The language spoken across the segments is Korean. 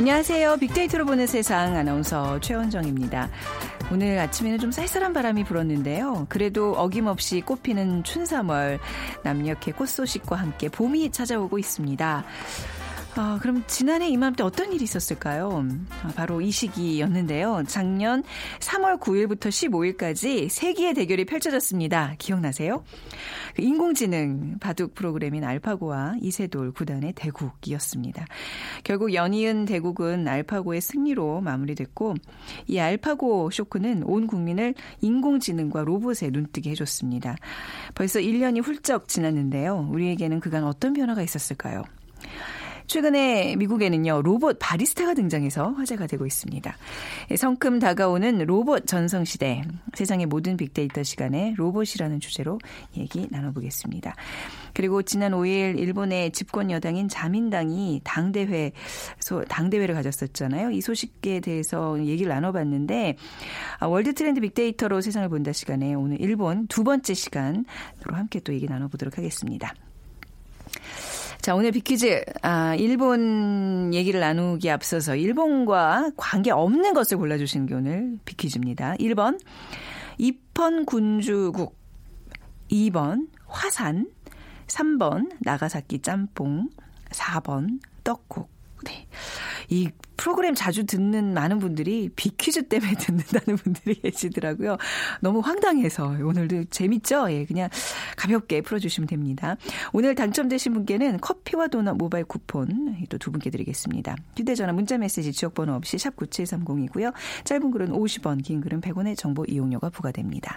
안녕하세요. 빅데이터로 보는 세상 아나운서 최원정입니다. 오늘 아침에는 좀 쌀쌀한 바람이 불었는데요. 그래도 어김없이 꽃피는 춘삼월 남녘의 꽃 소식과 함께 봄이 찾아오고 있습니다. 아, 그럼 지난해 이맘때 어떤 일이 있었을까요? 아, 바로 이 시기였는데요. 작년 3월 9일부터 15일까지 세기의 대결이 펼쳐졌습니다. 기억나세요? 그 인공지능 바둑 프로그램인 알파고와 이세돌 구단의 대국이었습니다. 결국 연이은 대국은 알파고의 승리로 마무리됐고 이 알파고 쇼크는 온 국민을 인공지능과 로봇에 눈뜨게 해줬습니다. 벌써 1년이 훌쩍 지났는데요. 우리에게는 그간 어떤 변화가 있었을까요? 최근에 미국에는요, 로봇 바리스타가 등장해서 화제가 되고 있습니다. 성큼 다가오는 로봇 전성 시대. 세상의 모든 빅데이터 시간에 로봇이라는 주제로 얘기 나눠보겠습니다. 그리고 지난 5일 일본의 집권 여당인 자민당이 당대회, 당대회를 가졌었잖아요. 이 소식에 대해서 얘기를 나눠봤는데, 아, 월드 트렌드 빅데이터로 세상을 본다 시간에 오늘 일본 두 번째 시간으로 함께 또 얘기 나눠보도록 하겠습니다. 자, 오늘 비퀴즈. 아, 일본 얘기를 나누기 앞서서 일본과 관계 없는 것을 골라주시는 게 오늘 비퀴즈입니다. 1번, 이펀 군주국. 2번, 화산. 3번, 나가사키 짬뽕. 4번, 떡국. 네. 이 프로그램 자주 듣는 많은 분들이 비퀴즈 때문에 듣는다는 분들이 계시더라고요. 너무 황당해서 오늘도 재밌죠? 예, 그냥 가볍게 풀어주시면 됩니다. 오늘 당첨되신 분께는 커피와 도넛 모바일 쿠폰 또 두 분께 드리겠습니다. 휴대전화 문자메시지 지역번호 없이 샵 9730이고요. 짧은 글은 50원, 긴 글은 100원의 정보 이용료가 부과됩니다.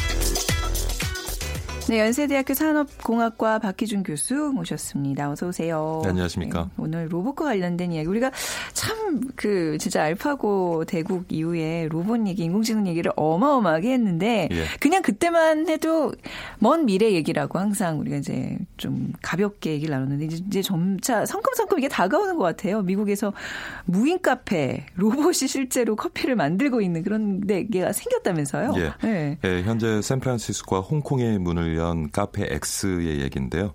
네, 연세대학교 산업공학과 박희준 교수 모셨습니다. 어서 오세요. 네, 안녕하십니까. 네, 오늘 로봇과 관련된 이야기. 우리가 참 그 진짜 알파고 대국 이후에 로봇 얘기, 인공지능 얘기를 어마어마하게 했는데 예. 그냥 그때만 해도 먼 미래 얘기라고 항상 우리가 이제 좀 가볍게 얘기를 나눴는데 이제 점차 성큼성큼 이게 다가오는 것 같아요. 미국에서 무인 카페 로봇이 실제로 커피를 만들고 있는 그런 데가 생겼다면서요? 예. 네. 예, 현재 샌프란시스코와 홍콩의 문을 연 카페 X의 얘기인데요.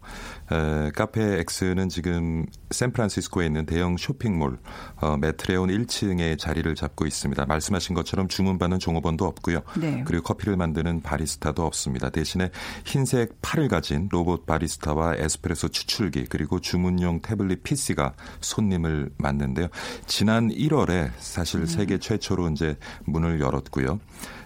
에, 카페 X는 지금 샌프란시스코에 있는 대형 쇼핑몰 어, 메트레온 1층에 자리를 잡고 있습니다. 말씀하신 것처럼 주문받는 종업원도 없고요. 네. 그리고 커피를 만드는 바리스타도 없습니다. 대신에 흰색 팔을 가진 로봇 바리스타와 에스프레소 추출기 그리고 주문용 태블릿 PC가 손님을 맞는데요. 지난 1월에 사실 음. 세계 최초로 이제 문을 열었고요.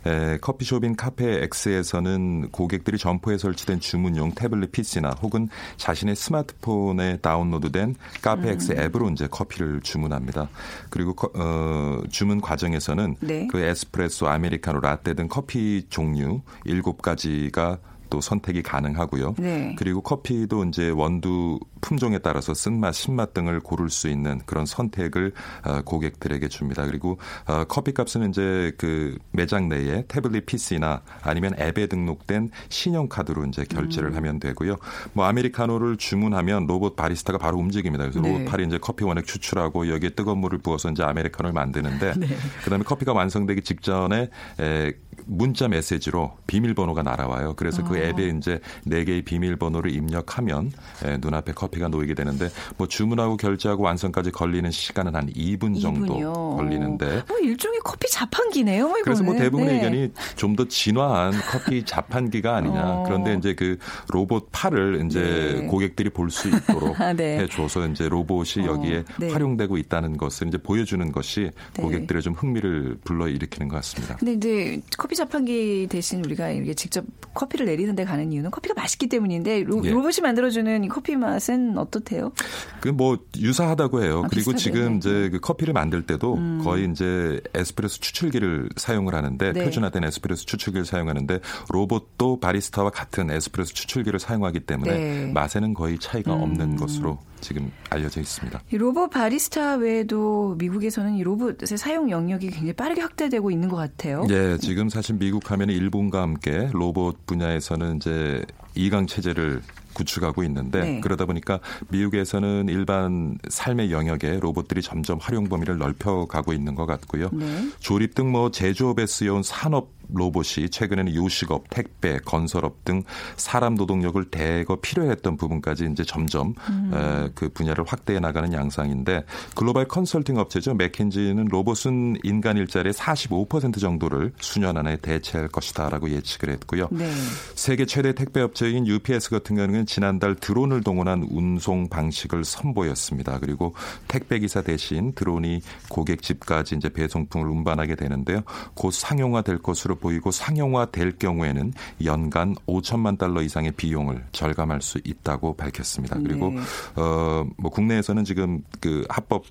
에, 커피숍인 카페 X에서는 고객들이 점포에 설치된 주문용 태블릿 PC나 혹은 자 신의 스마트폰에 다운로드된 카페 X 음. 앱으로 이제 커피를 주문합니다. 그리고 어, 주문 과정에서는 네. 그 에스프레소, 아메리카노, 라떼 등 커피 종류 7가지가 또 선택이 가능하고요. 네. 그리고 커피도 이제 원두 품종에 따라서 쓴맛, 신맛 등을 고를 수 있는 그런 선택을 어, 고객들에게 줍니다. 그리고 어, 커피 값은 이제 그 매장 내에 태블릿 PC나 아니면 앱에 등록된 신용카드로 이제 결제를 음. 하면 되고요. 뭐 아메리카노를 주문하면 로봇 바리스타가 바로 움직입니다. 그래서 네. 로봇 팔이 이제 커피 원액 추출하고 여기에 뜨거운 물을 부어서 이제 아메리카노를 만드는데 네. 그다음에 커피가 완성되기 직전에 에, 문자 메시지로 비밀번호가 날아와요. 그래서 그 어. 앱에 이제 네 개의 비밀번호를 입력하면 에, 눈앞에 커피가 놓이게 되는데 뭐 주문하고 결제하고 완성까지 걸리는 시간은 한 2분 정도 2분이요. 걸리는데 뭐 일종의 커피 자판기네요. 이거는. 그래서 뭐 대부분의 네. 의견이 좀 더 진화한 커피 자판기가 아니냐. 어. 그런데 이제 그 로봇 팔을 이제 네. 고객들이 볼 수 있도록 아, 네. 해줘서 이제 로봇이 어, 여기에 네. 활용되고 있다는 것을 이제 보여주는 것이 네. 고객들의 좀 흥미를 불러일으키는 것 같습니다. 근데 이제 커피 자판기 대신 우리가 이렇게 직접 커피를 내리는 데 가는 이유는 커피가 맛있기 때문인데 로, 예. 봇이 만들어주는 이 커피 맛은 어떻대요? 그 뭐 유사하다고 해요. 아, 그리고. 지금 네. 음. 이제 그 커피를 만들 때도 거의 이제 에스프레소 추출기를 사용을 하는데 네. 표준화된 에스프레소 추출기를 사용하는데 로봇도 바리스타와 같은 에스프레소 추출기를 사용하기 때문에 네. 음. 맛에는 거의 차이가 없는 것으로 지금 알려져 있습니다. 이 로봇 바리스타 외에도 미국에서는 이 로봇의 사용 영역이 굉장히 빠르게 확대되고 있는 것 같아요. 예, 지금 사실 미국 하면 일본과 함께 로봇 분야에서는 이제 이강 체제를 구축하고 있는데 네. 그러다 보니까 미국에서는 일반 삶의 영역에 로봇들이 점점 활용 범위를 넓혀가고 있는 것 같고요. 네. 조립 등 뭐 제조업에 쓰여온 산업 로봇이 최근에는 요식업, 택배, 건설업 등 사람 노동력을 대거 필요했던 부분까지 이제 점점 음. 에, 그 분야를 확대해 나가는 양상인데 글로벌 컨설팅 업체죠 맥킨지는 로봇은 인간 일자리의 45% 정도를 수년 안에 대체할 것이다라고 예측을 했고요. 네. 세계 최대 택배 업체인 UPS 같은 경우는 지난달 드론을 동원한 운송 방식을 선보였습니다. 그리고 택배 기사 대신 드론이 고객 집까지 이제 배송품을 운반하게 되는데요. 곧 상용화될 것으로 보이고 상용화될 경우에는 연간 5천만 달러 이상의 비용을 절감할 수 있다고 밝혔습니다. 그리고 네. 어뭐 국내에서는 지금 그 합법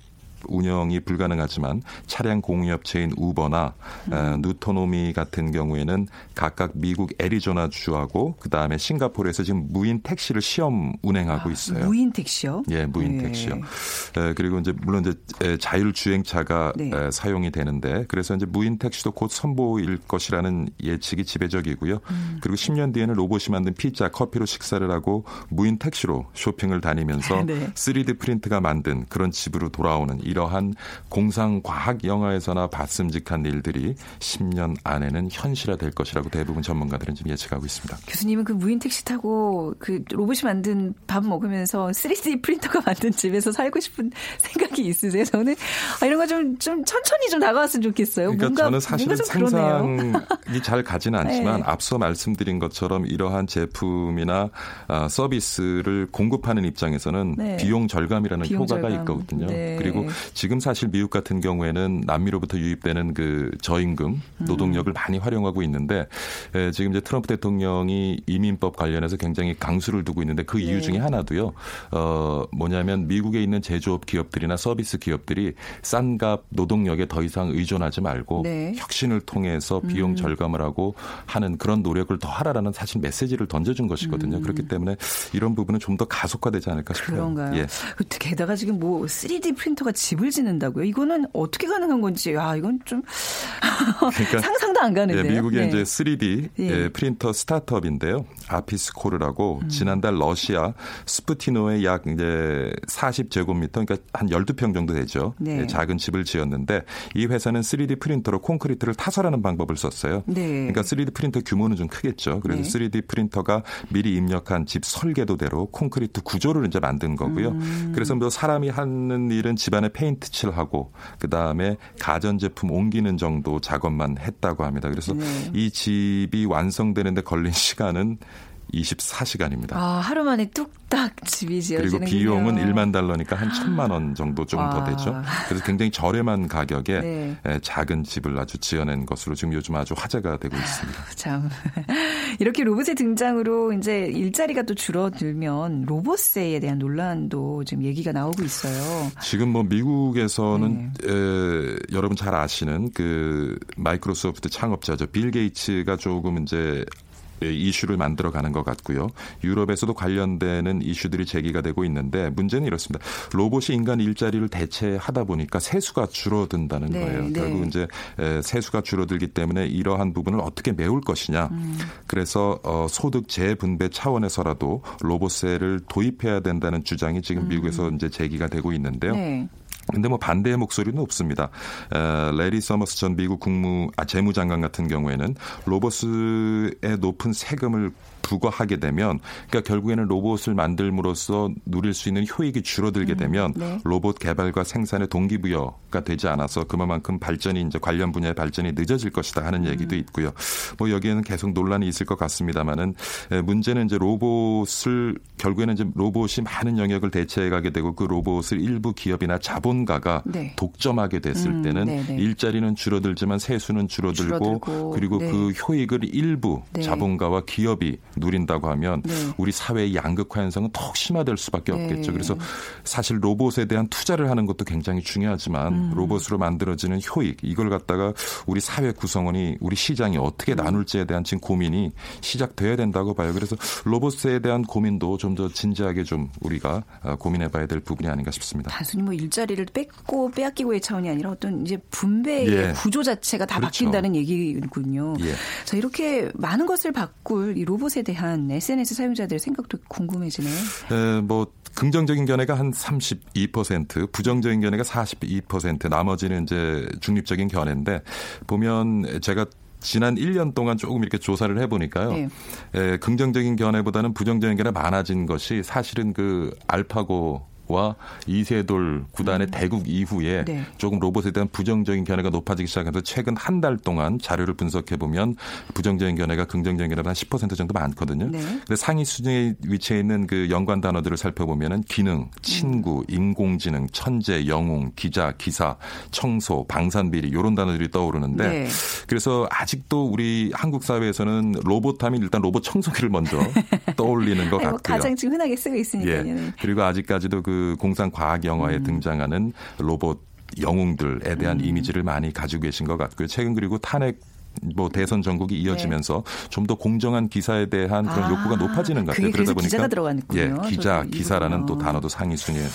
운영이 불가능하지만 차량 공유업체인 우버나 어, 누토노미 같은 경우에는 각각 미국 애리조나 주하고 그 다음에 싱가포르에서 지금 무인 택시를 시험 운행하고 있어요. 아, 무인 택시요? 예, 무인 네. 택시요. 에, 그리고 이제 물론 이제 에, 자율 주행차가 네. 에, 사용이 되는데 그래서 이제 무인 택시도 곧 선보일 것이라는 예측이 지배적이고요. 음. 그리고 10년 뒤에는 로봇이 만든 피자, 커피로 식사를 하고 무인 택시로 쇼핑을 다니면서 네. 3D 프린트가 만든 그런 집으로 돌아오는 이러한 공상 과학 영화에서나 봤음직한 일들이 10년 안에는 현실화될 것이라고 대부분 전문가들은 지금 예측하고 있습니다. 교수님은 그 무인 택시 타고 그 로봇이 만든 밥 먹으면서 3D 프린터가 만든 집에서 살고 싶은 생각이 있으세요? 저는 아, 이런 거좀좀 천천히 좀 다가왔으면 좋겠어요. 그러니까 뭔가 저는 사실은. 상상이 잘 가지는 않지만 네. 앞서 말씀드린 것처럼 이러한 제품이나 아, 서비스를 공급하는 입장에서는 네. 비용 절감이라는 비용 효과가 절감. 있거든요. 네. 그리고 지금 사실 미국 같은 경우에는 남미로부터 유입되는 그 저임금 음. 노동력을 많이 활용하고 있는데 에, 지금 이제 트럼프 대통령이 이민법 관련해서 굉장히 강수를 두고 있는데 그 이유 네. 중에 하나도요. 어 뭐냐면 미국에 있는 제조업 기업들이나 서비스 기업들이 싼 값 노동력에 더 이상 의존하지 말고 네. 혁신을 통해서 비용 절감을 하고 하는 그런 노력을 더 하라라는 사실 메시지를 던져준 것이거든요. 그렇기 때문에 이런 부분은 좀 더 가속화되지 않을까 싶어요. 그런가요? 예. 게다가 지금 뭐 3D 프린터가 집을 짓는다고요? 이거는 어떻게 가능한 건지, 아, 이건 좀 그러니까 상상도 안 가는데요. 예, 미국의 네. 이제 3D 예. 예, 프린터 스타트업인데요. 아피스코르라고 음. 지난달 러시아 스투피노에 약 이제 40제곱미터 그러니까 한 12평 정도 되죠. 네. 예, 작은 집을 지었는데 이 회사는 3D 프린터로 콘크리트를 타설하는 방법을 썼어요. 네. 그러니까 3D 프린터 규모는 좀 크겠죠. 그래서 네. 3D 프린터가 미리 입력한 집 설계도대로 콘크리트 구조를 이제 만든 거고요. 음. 그래서 뭐 사람이 하는 일은 집안에 페인트 칠하고 그다음에 가전제품 옮기는 정도 작업만 했다고 합니다. 그래서 네. 이 집이 완성되는데 걸린 시간은 24시간입니다. 아, 하루 만에 뚝딱 집이 그리고 지어지는군요. 비용은 1만 달러니까 한 천만 원 정도 좀더 와. 되죠. 그래서 굉장히 저렴한 가격에 네. 에, 작은 집을 아주 지어낸 것으로 지금 요즘 아주 화제가 되고 있습니다. 참. 이렇게 로봇의 등장으로 이제 일자리가 또 줄어들면 로봇세에 대한 논란도 지금 얘기가 나오고 있어요. 지금 뭐 미국에서는 네. 에, 여러분 잘 아시는 그 마이크로소프트 창업자죠 빌 게이츠가 조금 이제 예, 이슈를 만들어가는 것 같고요. 유럽에서도 관련되는 이슈들이 제기가 되고 있는데 문제는 이렇습니다. 로봇이 인간 일자리를 대체하다 보니까 세수가 줄어든다는 네, 거예요. 네. 결국 이제 에, 세수가 줄어들기 때문에 이러한 부분을 어떻게 메울 것이냐. 음. 그래서 어, 소득 재분배 차원에서라도 로봇세를 도입해야 된다는 주장이 지금 미국에서 이제 제기가 되고 있는데요. 네. 근데 뭐 반대의 목소리도 있습니다. 에, 래리 서머스 전 미국 국무 아 재무장관 같은 경우에는 로봇의 높은 세금을 부과하게 되면 그러니까 결국에는 로봇을 만들므로써 누릴 수 있는 효익이 줄어들게 되면 네. 로봇 개발과 생산의 동기부여가 되지 않아서 그만큼 발전이 이제 관련 분야의 발전이 늦어질 것이다 하는 얘기도 있고요. 뭐 여기에는 계속 논란이 있을 것 같습니다만은 문제는 이제 로봇을 결국에는 이제 로봇이 많은 영역을 대체해 가게 되고 그 로봇을 일부 기업이나 자본가가 네. 독점하게 됐을 음, 때는 네네. 일자리는 줄어들지만 세수는 줄어들고, 줄어들고, 그리고 네. 그 효익을 일부 네. 자본가와 기업이 누린다고 하면 네. 우리 사회의 양극화 현상은 더욱 심화될 수밖에 네. 없겠죠. 그래서 사실 로봇에 대한 투자를 하는 것도 굉장히 중요하지만 음. 로봇으로 만들어지는 효익 이걸 갖다가 우리 사회 구성원이 우리 시장이 어떻게 음. 나눌지에 대한 지금 고민이 시작돼야 된다고 봐요. 그래서 로봇에 대한 고민도 좀 더 진지하게 좀 우리가 어, 고민해봐야 될 부분이 아닌가 싶습니다. 단순히 뭐 일자리를 뺏고 빼앗기고의 차원이 아니라 어떤 이제 분배의 예. 구조 자체가 다 그렇죠. 바뀐다는 얘기군요. 예. 자 이렇게 많은 것을 바꿀 이 로봇에 대한 SNS 사용자들의 생각도 궁금해지네요. 에, 뭐 긍정적인 견해가 한 32%, 부정적인 견해가 42%, 나머지는 이제 중립적인 견해인데 보면 제가 지난 1년 동안 조금 이렇게 조사를 해보니까요. 네. 에, 긍정적인 견해보다는 부정적인 견해 많아진 것이 사실은 그 알파고 와 이세돌 구단의 대국 이후에 음. 네. 조금 로봇에 대한 부정적인 견해가 높아지기 시작해서 최근 한 달 동안 자료를 분석해 보면 부정적인 견해가 긍정적인 견해보다 한10% 정도 많거든요. 네. 근데 상위 수준에 위치해 있는 그 연관 단어들을 살펴보면은 기능, 친구, 인공지능, 천재, 영웅, 기자, 기사, 청소, 방산비리 이런 단어들이 떠오르는데 네. 그래서 아직도 우리 한국 사회에서는 로봇하면 일단 로봇 청소기를 먼저 떠올리는 것 같고요. 가장 지금 흔하게 쓰고 있으니까요. 네. 예. 그리고 아직까지도 그 공상 과학 영화에 음. 등장하는 로봇 영웅들에 대한 음. 이미지를 많이 가지고 계신 것 같고요. 최근 그리고 탄핵 뭐 대선 전국이 이어지면서 좀더 공정한 기사에 대한 그런 네. 아, 욕구가 높아지는 것 같아요. 그러다 보니까. 예, 기자, 기사라는. 또 단어도 상위 순위에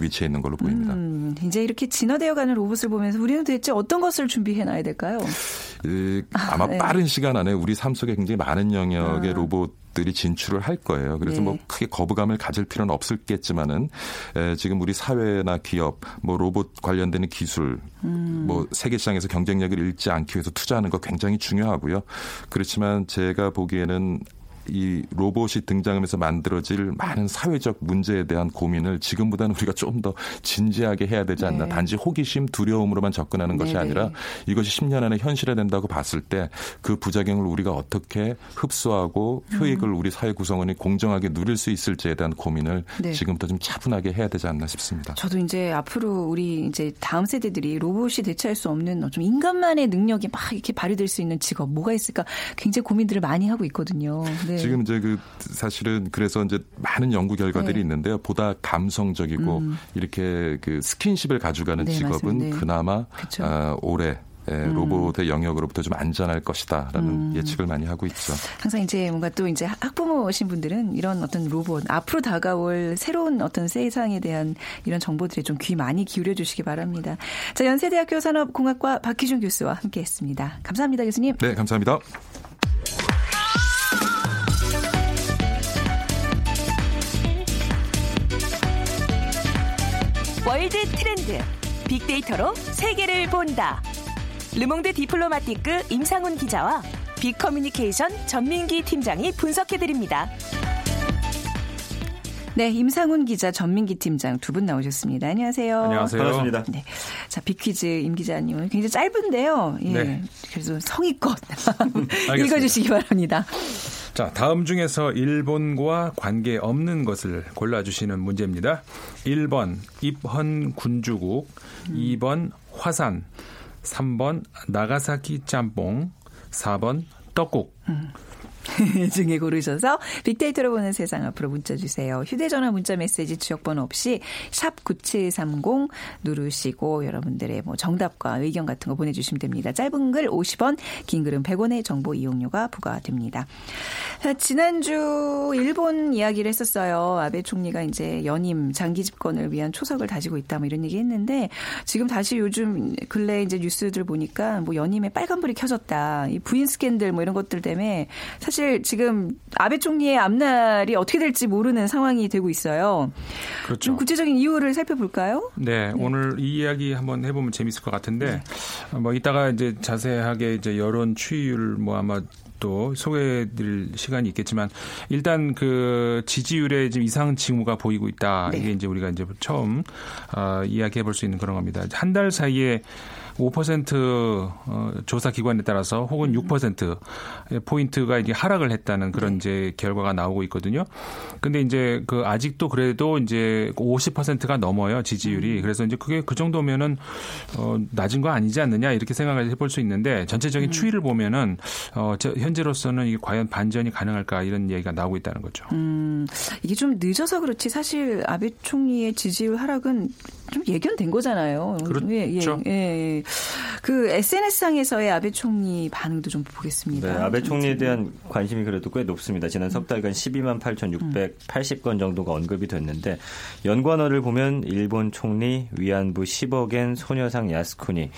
위치해 있는 걸로 보입니다. 음, 이제 이렇게 진화되어가는 로봇을 보면서 우리는 대체 어떤 것을 준비해 놔야 될까요? 그 아마 네. 빠른 시간 안에 우리 삶 속에 굉장히 많은 영역의 아. 로봇 들이 진출을 할 거예요. 그래서 네. 뭐 크게 거부감을 가질 필요는 없을겠지만은 에, 지금 우리 사회나 기업, 뭐 로봇 관련되는 기술, 음. 뭐 세계 시장에서 경쟁력을 잃지 않기 위해서 투자하는 거 굉장히 중요하고요. 그렇지만 제가 보기에는 이 로봇이 등장하면서 만들어질 많은 사회적 문제에 대한 고민을 지금보다는 우리가 좀 더 진지하게 해야 되지 않나. 네. 단지 호기심, 두려움으로만 접근하는 것이 네네. 아니라 이것이 10년 안에 현실화된다고 봤을 때 그 부작용을 우리가 어떻게 흡수하고 효익을 음. 우리 사회 구성원이 공정하게 누릴 수 있을지에 대한 고민을 네. 지금부터 좀 차분하게 해야 되지 않나 싶습니다. 저도 이제 앞으로 우리 이제 다음 세대들이 로봇이 대체할 수 없는 좀 인간만의 능력이 막 이렇게 발휘될 수 있는 직업 뭐가 있을까 굉장히 고민들을 많이 하고 있거든요. 네. 지금 이제 그 사실은 그래서 이제 많은 연구 결과들이 네. 있는데요. 보다 감성적이고 이렇게 그 스킨십을 가져가는 네, 직업은. 네. 그나마 그쵸. 아, 올해 예, 로봇의 영역으로부터 좀 안전할 것이다라는 예측을 많이 하고 있죠. 항상 이제 뭔가 또 이제 학부모신 분들은 이런 어떤 로봇 앞으로 다가올 새로운 어떤 세상에 대한 이런 정보들에 좀 귀 많이 기울여 주시기 바랍니다. 자, 연세대학교 산업공학과 박희준 교수와 함께했습니다. 감사합니다, 교수님. 네, 감사합니다. 월드 트렌드 빅데이터로 세계를 본다. 르몽드 디플로마티크 임상훈 기자와 빅커뮤니케이션 전민기 팀장이 분석해 드립니다. 네, 임상훈 기자, 전민기 팀장 두 분 나오셨습니다. 안녕하세요. 안녕하세요. 반갑습니다. 네. 자, 빅퀴즈 임 기자님은 굉장히 짧은데요. 예. 네. 그래서 성의껏. 읽어주시기 바랍니다. 자, 다음 중에서 일본과 관계 없는 것을 골라주시는 문제입니다. 1번 입헌 군주국, 2번 화산, 3번 나가사키 짬뽕, 4번 떡국. 중에 고르셔서 빅데이터로 보는 세상 앞으로 문자 주세요. 휴대전화 문자 메시지 지역번호 없이 샵 9730 누르시고 여러분들의 뭐 정답과 의견 같은 거 보내주시면 됩니다. 짧은 글 50원, 긴 글은 100원의 정보 이용료가 부과됩니다. 자, 지난주 일본 이야기를 했었어요. 아베 총리가 이제 연임 장기 집권을 위한 초석을 다지고 있다 뭐 이런 얘기 했는데 지금 다시 요즘 근래 이제 뉴스들 보니까 뭐 연임에 빨간불이 켜졌다. 이 부인 스캔들 뭐 이런 것들 때문에 사실 사실 지금 아베 총리의 앞날이 어떻게 될지 모르는 상황이 되고 있어요. 그렇죠. 좀 구체적인 이유를 살펴볼까요? 네, 오늘 이 이야기 한번 해보면 재밌을 것 같은데 어, 뭐 이따가 이제 자세하게 이제 여론 추이율 뭐 아마 또 소개해드릴 시간이 있겠지만 일단 그 지지율에 지금 이상 징후가 보이고 있다. 네. 이게 이제 우리가 이제 처음 어, 이야기해 볼 수 있는 그런 겁니다. 한 달 사이에 5% 어, 조사 기관에 따라서 혹은 6% 포인트가 이제 하락을 했다는 그런 이제 결과가 나오고 있거든요. 근데 이제 그 아직도 그래도 이제 50%가 넘어요 지지율이. 그래서 이제 그게 그 정도면은 어, 낮은 거 아니지 않느냐 이렇게 생각을 해볼 수 있는데 전체적인 추이를 보면은 어, 저, 현재로서는 이게 과연 반전이 가능할까 이런 얘기가 나오고 있다는 거죠. 음, 이게 좀 늦어서 그렇지 사실 아베 총리의 지지율 하락은 좀 예견된 거잖아요. 그렇죠. 예, 예, 예, 예. 그 SNS상에서의 아베 총리 반응도 좀 보겠습니다. 네, 아베 총리에 대한 관심이 그래도 꽤 높습니다. 지난 석 달간 12만 8,680건 정도가 언급이 됐는데 연관어를 보면 일본 총리, 위안부 10억엔 소녀상 야스쿠니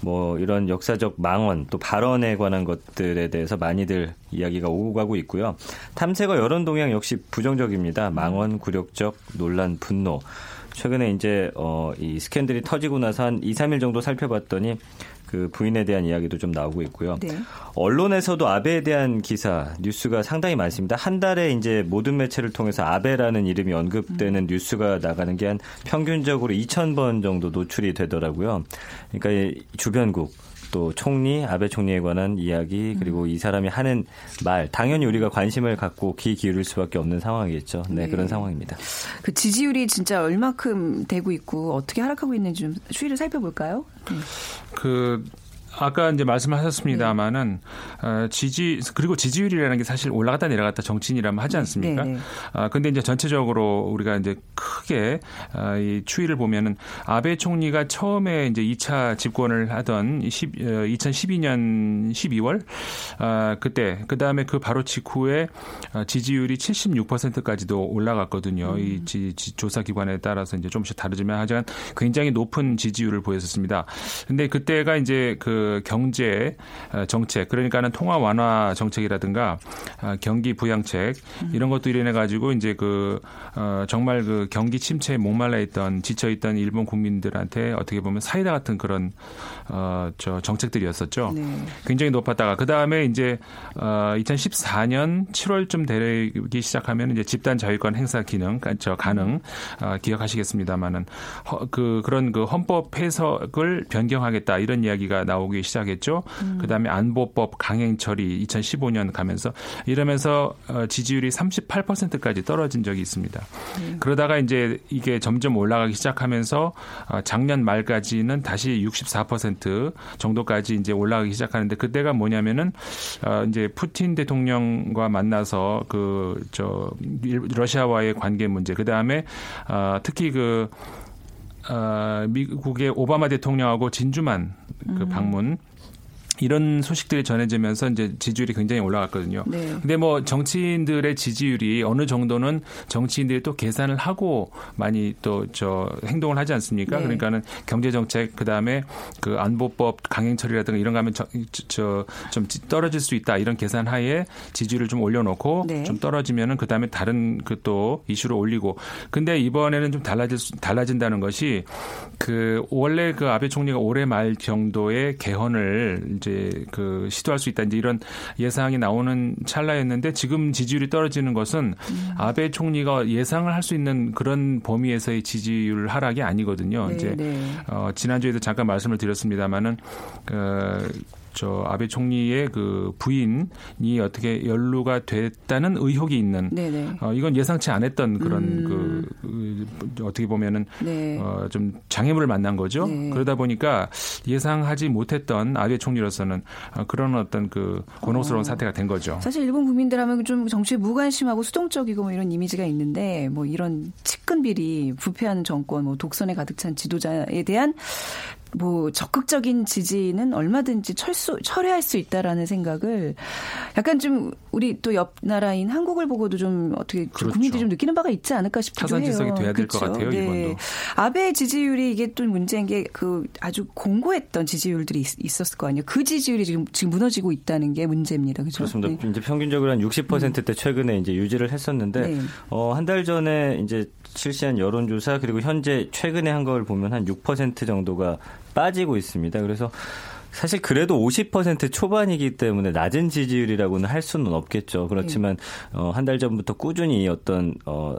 뭐 이런 역사적 망언 또 발언에 관한 것들에 대해서 많이들 이야기가 오고 가고 있고요. 탐색어 여론 동향 역시 부정적입니다. 망언, 굴욕적, 논란, 분노. 최근에 이제 어, 이 스캔들이 터지고 나서 한 2, 3일 정도 살펴봤더니 그 부인에 대한 이야기도 좀 나오고 있고요. 네. 언론에서도 아베에 대한 기사, 뉴스가 상당히 많습니다. 한 달에 이제 모든 매체를 통해서 아베라는 이름이 언급되는 뉴스가 나가는 게 한 평균적으로 2,000번 정도 노출이 되더라고요. 그러니까 이 주변국, 또 총리, 아베 총리에 관한 이야기, 그리고 이 사람이 하는 말, 당연히 우리가 관심을 갖고 귀 기울일 수밖에 없는 상황이겠죠. 네, 그런 상황입니다. 그 지지율이 진짜 얼마큼 되고 있고 어떻게 하락하고 있는지 좀 추이를 살펴볼까요? 네. 그 아까 이제 말씀하셨습니다마는 어, 지지 그리고 지지율이라는 게 사실 올라갔다 내려갔다 정치인이라면 하지 않습니까? 네, 네. 아 근데 이제 전체적으로 우리가 이제 크게 아, 이 추이를 보면은 아베 총리가 처음에 이제 2차 집권을 하던 10, 어, 2012년 12월 아 그때 그 다음에 그 바로 직후에 아, 지지율이 76%까지도 올라갔거든요. 이 지, 지- 조사 기관에 따라서 이제 조금씩 다르지만 하지만 굉장히 높은 지지율을 보였었습니다. 근데 그때가 이제 그 경제 어, 정책 그러니까는 통화 완화 정책이라든가 아, 경기 부양책 이런 것도 일어나 가지고 이제 그 어, 정말 그 경기 침체에 목말라 있던 지쳐 있던 일본 국민들한테 어떻게 보면 사이다 같은 그런 어 저 정책들이었었죠. 네. 굉장히 높았다가 그 다음에 이제 어 2014년 7월쯤 되기 시작하면 이제 집단 자유권 행사 기능, 가- 저 가능 어, 기억하시겠습니다만은 그 그런 그 헌법 해석을 변경하겠다 이런 이야기가 나오 기 시작했죠. 그 다음에 안보법 강행 처리 2015년 가면서 이러면서 어, 지지율이 38%까지 떨어진 적이 있습니다. 그러다가 이제 이게 점점 올라가기 시작하면서 어, 작년 말까지는 다시 64% 정도까지 이제 올라가기 시작하는데 그때가 뭐냐면은 어, 이제 푸틴 대통령과 만나서 그 저 러시아와의 관계 문제 그 다음에 어, 특히 그 어, 미국의 오바마 대통령하고 진주만 그 방문 이런 소식들이 전해지면서 이제 지지율이 굉장히 올라갔거든요. 네. 근데 뭐 정치인들의 지지율이 어느 정도는 정치인들이 또 계산을 하고 많이 또 저 행동을 하지 않습니까? 네. 그러니까는 경제 정책 그다음에 그 안보법 강행 처리라든가 이런 거 하면 저좀 떨어질 수 있다 이런 계산 하에 지지율을 좀 올려놓고 네. 좀 떨어지면은 그다음에 다른 그 또 이슈를 올리고 근데 이번에는 좀 달라질 수, 달라진다는 것이 그 원래 그 아베 총리가 올해 말 정도의 개헌을 이제 그 시도할 수 있다 이제 이런 예상이 나오는 찰나였는데 지금 지지율이 떨어지는 것은 아베 총리가 예상을 할 수 있는 그런 범위에서의 지지율 하락이 아니거든요. 네, 이제 네. 어, 지난주에도 잠깐 말씀을 드렸습니다만은 그, 저 아베 총리의 그 부인이 어떻게 연루가 됐다는 의혹이 있는 네네. 어, 이건 예상치 않았던 그런 음. 그, 그 어떻게 보면은 네. 어, 좀 장애물을 만난 거죠. 네. 그러다 보니까 예상하지 못했던 아베 총리로서는 어, 그런 어떤 그 곤혹스러운 사태가 된 거죠. 사실 일본 국민들 하면 좀 정치에 무관심하고 수동적이고 뭐 이런 이미지가 있는데 뭐 이런 측근 비리, 부패한 정권, 뭐 독선에 가득 찬 지도자에 대한 뭐 적극적인 지지는 얼마든지 철수 철회할 수 있다라는 생각을 약간 좀 우리 또 옆 나라인 한국을 보고도 좀 어떻게 좀 그렇죠. 국민들이 좀 느끼는 바가 있지 않을까 싶기도 해요. 타산지석이 돼야 될것 그렇죠? 같아요, 이번도. 아베 지지율이 이게 또 문제인 게 그 아주 공고했던 지지율들이 있, 었을거 아니에요. 그 지지율이 지금 지금 무너지고 있다는 게 문제입니다. 그렇죠? 그렇습니다. 네. 이제 평균적으로 한 60%대 최근에 이제 유지를 했었는데 네. 어, 한 달 전에 이제 실시한 여론조사 그리고 현재 최근에 한 걸 보면 한 6% 정도가 빠지고 있습니다. 그래서 사실 그래도 50% 초반이기 때문에 낮은 지지율이라고는 할 수는 없겠죠. 그렇지만 어, 한 달 전부터 꾸준히 어떤 어,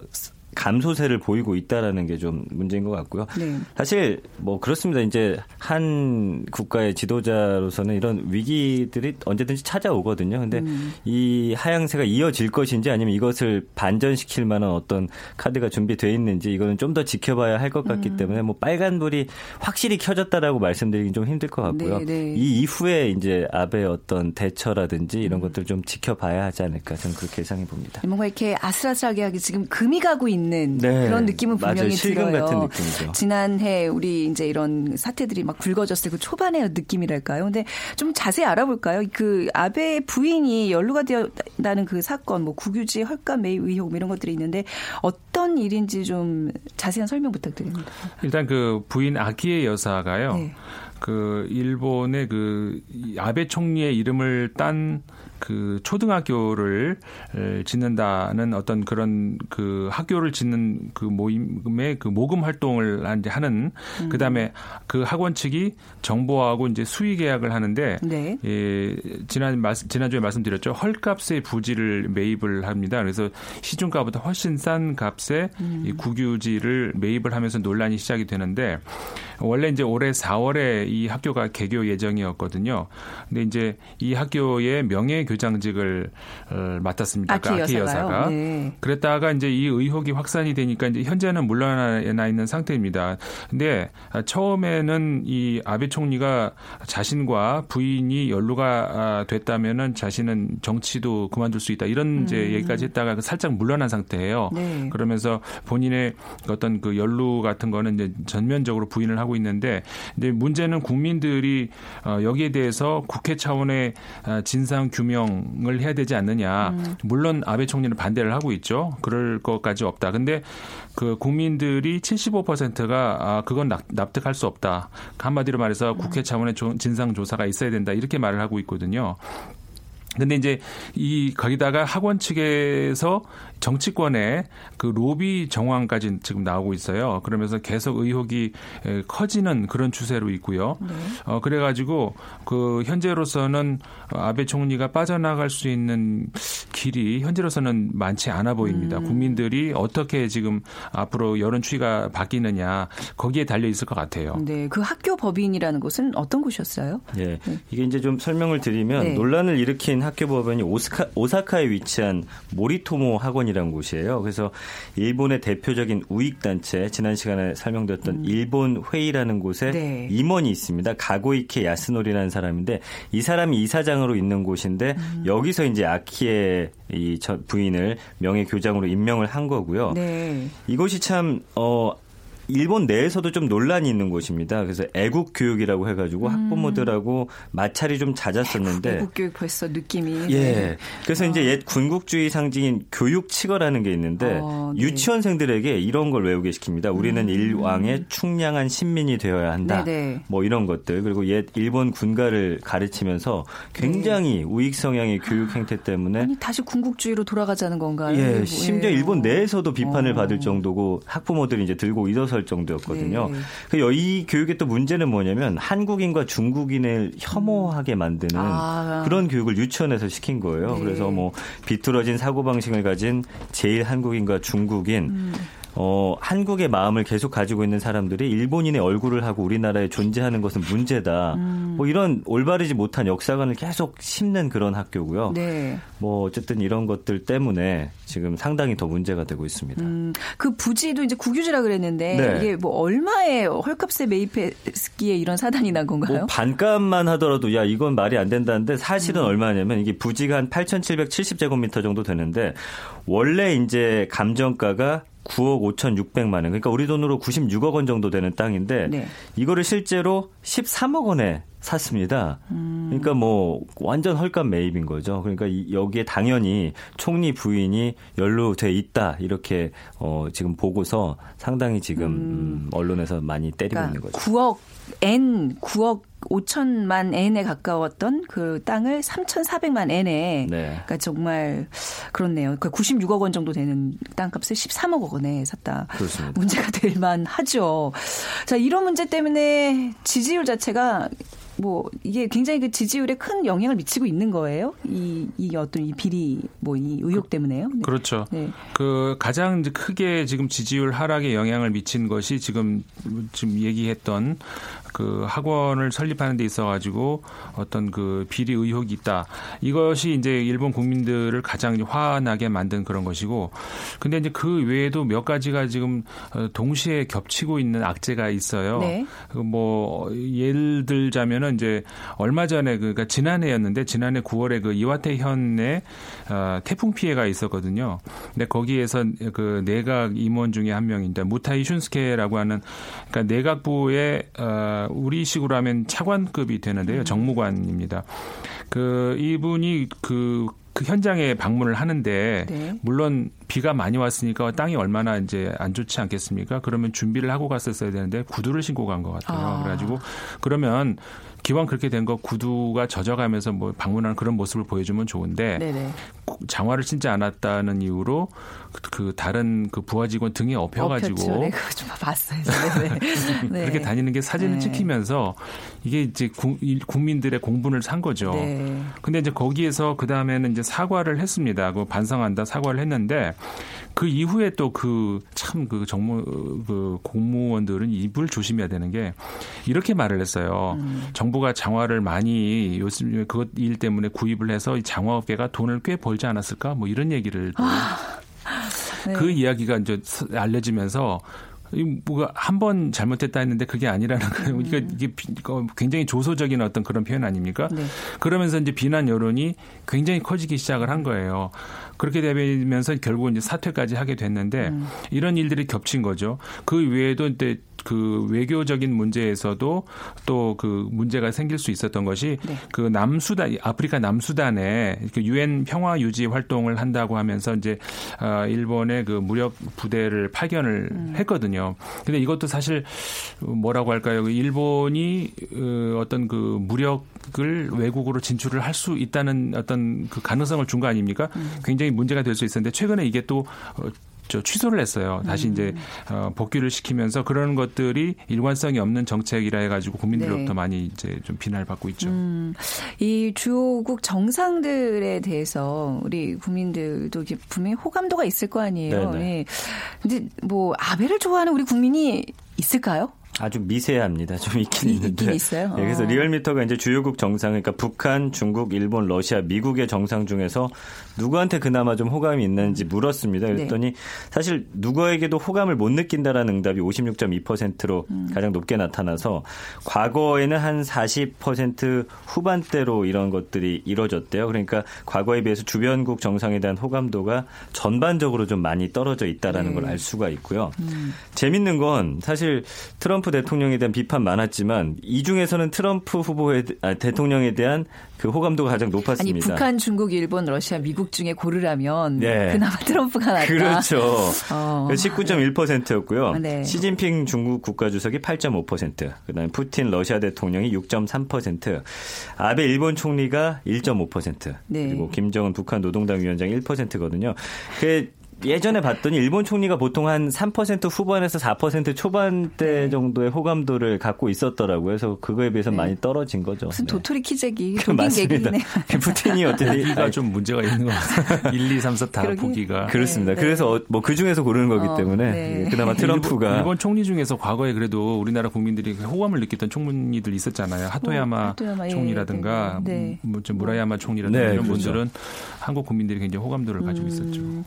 감소세를 보이고 있다라는 게 좀 문제인 것 같고요. 네. 사실 뭐 그렇습니다. 이제 한 국가의 지도자로서는 이런 위기들이 언제든지 찾아오거든요. 근데 음. 이 하향세가 이어질 것인지 아니면 이것을 반전시킬 만한 어떤 카드가 준비되어 있는지 이거는 좀 더 지켜봐야 할 것 같기 음. 때문에 뭐 빨간불이 확실히 켜졌다라고 말씀드리긴 좀 힘들 것 같고요. 네, 네. 이 이후에 이제 아베의 어떤 대처라든지 이런 음. 것들 좀 지켜봐야 하지 않을까 저는 그렇게 예상해 봅니다. 뭔가 이렇게 아슬아슬하게 지금 금이 가고 있는 네. 그런 느낌은 맞아요. 분명히 실금 들어요. 같은 느낌이죠. 지난해 우리 이제 이런 사태들이 막 불거졌을 그 초반의 느낌이랄까요. 근데 좀 자세히 알아볼까요? 그 아베 부인이 연루가 되었다는 그 사건, 뭐 국유지 헐값 매입 의혹 뭐 이런 것들이 있는데 어떤 일인지 좀 자세한 설명 부탁드립니다. 일단 그 부인 아키에 여사가요. 네. 그 일본의 그 아베 총리의 이름을 딴 그 초등학교를 에, 짓는다는 어떤 그런 그 학교를 짓는 그 모임의 그 모금 활동을 한- 이제 하는 음. 그다음에 그 학원 측이 정부하고 이제 수의 계약을 하는데 네. 예, 지난 말 지난주에 말씀드렸죠. 헐값의 부지를 매입을 합니다. 그래서 시중가보다 훨씬 싼 값에 이 국유지를 매입을 하면서 논란이 시작이 되는데 원래 이제 올해 4월에 이 학교가 개교 예정이었거든요. 근데 이제 이 학교의 명예 교장직을 어, 맡았습니다. 아키 그 아키? 여사가. 네. 그랬다가 이제 이 의혹이 확산이 되니까 이제 현재는 물러나 있는 상태입니다. 근데 처음에는 이 아베 총리가 자신과 부인이 연루가 아, 됐다면은 자신은 정치도 그만둘 수 있다 이런 이제 얘기까지 했다가 그 살짝 물러난 상태예요. 네. 그러면서 본인의 어떤 그 연루 같은 거는 이제 전면적으로 부인을 하고 있는데 이제 문제는 국민들이 어, 여기에 대해서 국회 차원의 아, 진상 규명 을 해야 되지 않느냐. 물론 아베 총리는 반대를 하고 있죠. 그럴 것까지 없다. 근데 그 국민들이 75%가 아 그건 납, 납득할 수 없다. 한마디로 말해서 국회 차원의 조- 진상 조사가 있어야 된다. 이렇게 말을 하고 있거든요. 근데 이제 이 거기다가 학원 측에서 정치권의 그 로비 정황까지 지금 나오고 있어요. 그러면서 계속 의혹이 에, 커지는 그런 추세로 있고요. 어 그래가지고 그 현재로서는 아베 총리가 빠져나갈 수 있는 길이 현재로서는 많지 않아 보입니다. 국민들이 어떻게 지금 앞으로 여론 추이가 바뀌느냐 거기에 달려 있을 것 같아요. 네. 그 학교 법인이라는 곳은 어떤 곳이었어요? 예. 이게 이제 좀 설명을 드리면 네. 논란을 일으킨 학교 법원이 오스카, 오사카에 위치한 모리토모 학원이라는 곳이에요. 그래서 일본의 대표적인 우익단체, 지난 시간에 설명드렸던 일본 회의라는 곳에 음. 네. 임원이 있습니다. 가고이케 야스노리라는 사람인데 이 사람이 이사장으로 있는 곳인데 음. 여기서 이제 아키의 이 저- 부인을 명예 교장으로 임명을 한 거고요. 네. 이곳이 참, 어, 일본 내에서도 좀 논란이 있는 곳입니다. 그래서 애국 교육이라고 해가지고 학부모들하고 마찰이 좀 잦았었는데. 음. 외국 교육 벌써 느낌이. 예. 그래서 이제 옛 군국주의 상징인 교육 칙어라는 게 있는데 어, 네. 유치원생들에게 이런 걸 외우게 시킵니다. 우리는 일왕의 충량한 신민이 되어야 한다. 음. 네네. 뭐 이런 것들 그리고 옛 일본 군가를 가르치면서 굉장히 우익 성향의 교육 행태 때문에 네. 아니 다시 군국주의로 돌아가자는 건가요? 예, 이게 심지어? 일본 내에서도 비판을 어. 받을 정도고 학부모들이 이제 들고 일어설 정도였거든요. 네. 그이 교육의 또 문제는 뭐냐면 한국인과 중국인을 혐오하게 만드는 아. 그런 교육을 유치원에서 시킨 거예요. 네. 그래서 뭐 비뚤어진 사고 방식을 가진 제일 한국인과 중국인 음. 어, 한국의 마음을 계속 가지고 있는 사람들이 일본인의 얼굴을 하고 우리나라에 존재하는 것은 문제다. 음. 뭐 이런 올바르지 못한 역사관을 계속 심는 그런 학교고요. 네. 뭐 어쨌든 이런 것들 때문에 지금 상당히 더 문제가 되고 있습니다. 음, 그 부지도 이제 국유지라 그랬는데 네. 이게 뭐 얼마에 헐값에 매입했기에 이런 사단이 난 건가요? 뭐 반값만 하더라도 야 이건 말이 안 된다는데 사실은 음. 얼마냐면 이게 부지가 한 8,770제곱미터 정도 되는데 원래 이제 감정가가 9억 5,600만 원. 그러니까 우리 돈으로 96억 원 정도 되는 땅인데 네. 이거를 실제로 13억 원에 샀습니다. 음. 그러니까 뭐 완전 헐값 매입인 거죠. 그러니까 여기에 당연히 총리 부인이 연루돼 있다 이렇게 어 지금 보고서 상당히 지금 음. 언론에서 많이 때리고 그러니까 있는 거죠. 9억 N 9억 5천만 N에 가까웠던 그 땅을 3,400만 N에 네. 그러니까 정말 그렇네요. 그 96억 원 정도 되는 땅값을 13억 원에 샀다. 그렇습니다. 문제가 될 만하죠. 자, 이런 문제 때문에 지지율 자체가 뭐 이게 굉장히 그 지지율에 큰 영향을 미치고 있는 거예요. 이, 이 어떤 이 비리 뭐 이 의혹 때문에요. 네. 그렇죠. 네. 그 가장 크게 지금 지지율 하락에 영향을 미친 것이 지금 지금 얘기했던 그 학원을 설립하는 데 있어 가지고 어떤 그 비리 의혹이 있다. 이것이 이제 일본 국민들을 가장 화나게 만든 그런 것이고 근데 이제 그 외에도 몇 가지가 지금 어, 동시에 겹치고 있는 악재가 있어요. 네. 뭐 예를 들자면은 이제 얼마 전에 그러니까 지난해였는데 지난해 9월에 그 이와테 현에 어, 태풍 피해가 있었거든요. 근데 거기에서 그 내각 임원 중에 한 명인데 무타이 슌스케라고 하는 그러니까 내각부의 어, 우리식으로 하면 차관급이 되는데요. 정무관입니다. 그 이분이 그, 그 현장에 방문을 하는데 네. 물론 비가 많이 왔으니까 땅이 얼마나 이제 안 좋지 않겠습니까? 그러면 준비를 하고 갔었어야 되는데 구두를 신고 간 것 같아요. 아. 그래가지고 그러면 기왕 그렇게 된 거 구두가 젖어가면서 뭐 방문하는 그런 모습을 보여주면 좋은데 네네. 장화를 신지 않았다는 이유로 그- 그 다른 그 부하 직원 등에 업혀가지고. 네, 그거 좀 봤어요. 네, 네. 네. 그렇게 다니는 게 사진을 네. 찍히면서 이게 이제 구- 이- 국민들의 공분을 산 거죠. 네. 근데 이제 거기에서 그 다음에는 이제 사과를 했습니다. 그 반성한다 사과를 했는데 그 이후에 또 그참그 정무 그 공무원들은 입을 조심해야 되는 게 이렇게 말을 했어요. 음. 정부가 장화를 많이 요즘 그것 일 때문에 구입을 해서 이 장화업계가 돈을 꽤 벌지 않았을까? 뭐 이런 얘기를 또 네. 그 이야기가 이제 스- 알려지면서 이 뭐가 한 번 잘못했다 했는데 그게 아니라는 거예요. 그러니까 이게 굉장히 조소적인 어떤 그런 표현 아닙니까? 네. 그러면서 이제 비난 여론이 굉장히 커지기 시작을 한 거예요. 그렇게 되면서 결국은 이제 사퇴까지 하게 됐는데 음. 이런 일들이 겹친 거죠. 그 외에도 이제 그 외교적인 문제에서도 또 그 문제가 생길 수 있었던 것이 네. 그 남수단 아프리카 남수단에 그 유엔 평화 유지 활동을 한다고 하면서 이제 어 일본의 그 무력 부대를 파견을 음. 했거든요. 근데 이것도 사실 뭐라고 할까요? 그 일본이 어, 어떤 그 무력 을 외국으로 진출을 할 수 있다는 어떤 그 가능성을 준 거 아닙니까? 음. 굉장히 문제가 될 수 있었는데 최근에 이게 또 어, 저 취소를 했어요. 다시 음. 이제 어, 복귀를 시키면서 그런 것들이 일관성이 없는 정책이라 해가지고 국민들로부터 네. 많이 이제 좀 비난을 받고 있죠. 음, 이 주요국 정상들에 대해서 우리 국민들도 분명히 호감도가 있을 거 아니에요. 네네. 예. 근데 뭐 아베를 좋아하는 우리 국민이 있을까요? 아주 미세합니다. 좀 있긴 이- 있는데. 있긴 있어요? 네, 그래서 어. 리얼미터가 이제 주요국 정상, 그러니까 북한, 중국, 일본, 러시아, 미국의 정상 중에서 누구한테 그나마 좀 호감이 있는지 물었습니다. 네. 그랬더니 사실 누구에게도 호감을 못 느낀다라는 응답이 56.2%로 음. 가장 높게 나타나서 과거에는 한 40% 후반대로 이런 것들이 이뤄졌대요. 그러니까 과거에 비해서 주변국 정상에 대한 호감도가 전반적으로 좀 많이 떨어져 있다라는 네. 걸알 수가 있고요. 음. 재밌는 건 사실 트럼프 대통령에 대한 비판 많았지만 이 중에서는 트럼프 후보에 대- 아, 대통령에 대한 그 호감도가 가장 아니 높았습니다. 북한, 중국, 일본, 러시아, 미국 중에 고르라면 네. 그나마 트럼프가 낫다. 그렇죠. 어. 19.1%였고요. 네. 시진핑 중국 국가주석이 8.5%, 그다음에 푸틴 러시아 대통령이 6.3%, 아베 일본 총리가 1.5%, 네. 그리고 김정은 북한 노동당 위원장 1%거든요. 그 예전에 봤더니 일본 총리가 보통 한 3% 후반에서 4% 초반대 네. 정도의 호감도를 갖고 있었더라고요. 그래서 그거에 비해서 많이 떨어진 거죠. 무슨 네. 도토리 키재기, 그 독인. 그 푸틴이 어쨌든 보기가 좀 문제가 있는 것 같아요. 1, 2, 3, 4다 그러게. 보기가. 그렇습니다. 네. 그래서 뭐 그 중에서 고르는 거기 어, 때문에 네. 그나마 트럼프가 일본, 일본 총리 중에서 과거에 그래도 우리나라 국민들이 호감을 느꼈던 총리들 있었잖아요. 하토야마, 어, 하토야마, 예, 총리라든가 네, 네. 뭐, 좀 무라야마 총리라든가 네, 이런 그렇죠. 분들은 한국 국민들이 굉장히 호감도를 가지고 있었죠. 음.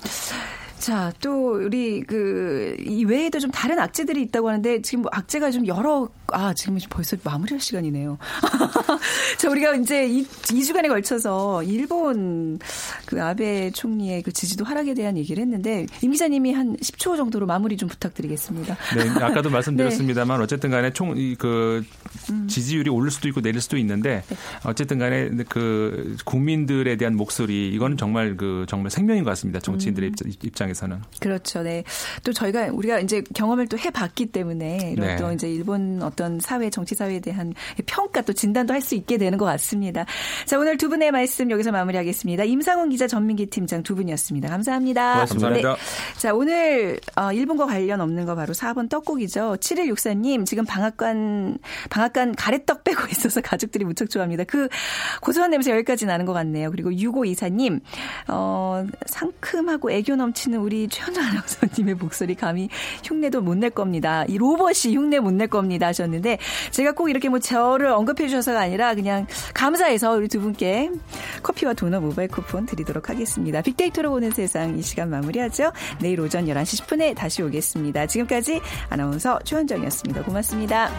자, 또 우리 그 이 외에도 좀 다른 악재들이 있다고 하는데 지금 뭐 악재가 좀 여러 아 지금 벌써 마무리할 시간이네요. 자, 우리가 이제 이, 이 주간에 걸쳐서 일본 그그 아베 총리의 그 지지도 하락에 대한 얘기를 했는데 임 기자님이 한 10초 정도로 마무리 좀 부탁드리겠습니다. 네, 아까도 말씀드렸습니다만 네. 어쨌든 간에 총 그 지지율이 오를 수도 있고 내릴 수도 있는데 네. 어쨌든 간에 그 국민들에 대한 목소리 이거는 정말 그 정말 생명인 것 같습니다. 정치인들의 음. 입장에서 는. 그렇죠. 네. 또 저희가 우리가 이제 경험을 또 해봤기 때문에 이런 네. 또 이제 일본 어떤 사회 정치 사회에 대한 평가 또 진단도 할 수 있게 되는 것 같습니다. 자 오늘 두 분의 말씀 여기서 마무리하겠습니다. 임상훈 기자 전민기 팀장 두 분이었습니다. 감사합니다. 고맙습니다. 네. 자 오늘 어, 일본과 관련 없는 거 바로 4번 떡국이죠. 7164님 지금 방앗간 방앗간 가래떡 빼고 있어서 가족들이 무척 좋아합니다. 그 고소한 냄새 여기까지 나는 것 같네요. 그리고 6524님 어, 상큼하고 애교 넘치는 우리 최현정 아나운서님의 목소리 감히 흉내도 못 낼 겁니다. 이 로봇이 흉내 못 낼 겁니다 하셨는데 제가 꼭 이렇게 뭐 저를 언급해 주셔서가 아니라 그냥 감사해서 우리 두 분께 커피와 도넛 모바일 쿠폰 드리도록 하겠습니다. 빅데이터로 보는 세상 이 시간 마무리하죠. 내일 오전 11시 10분에 다시 오겠습니다. 지금까지 아나운서 최현정이었습니다. 고맙습니다.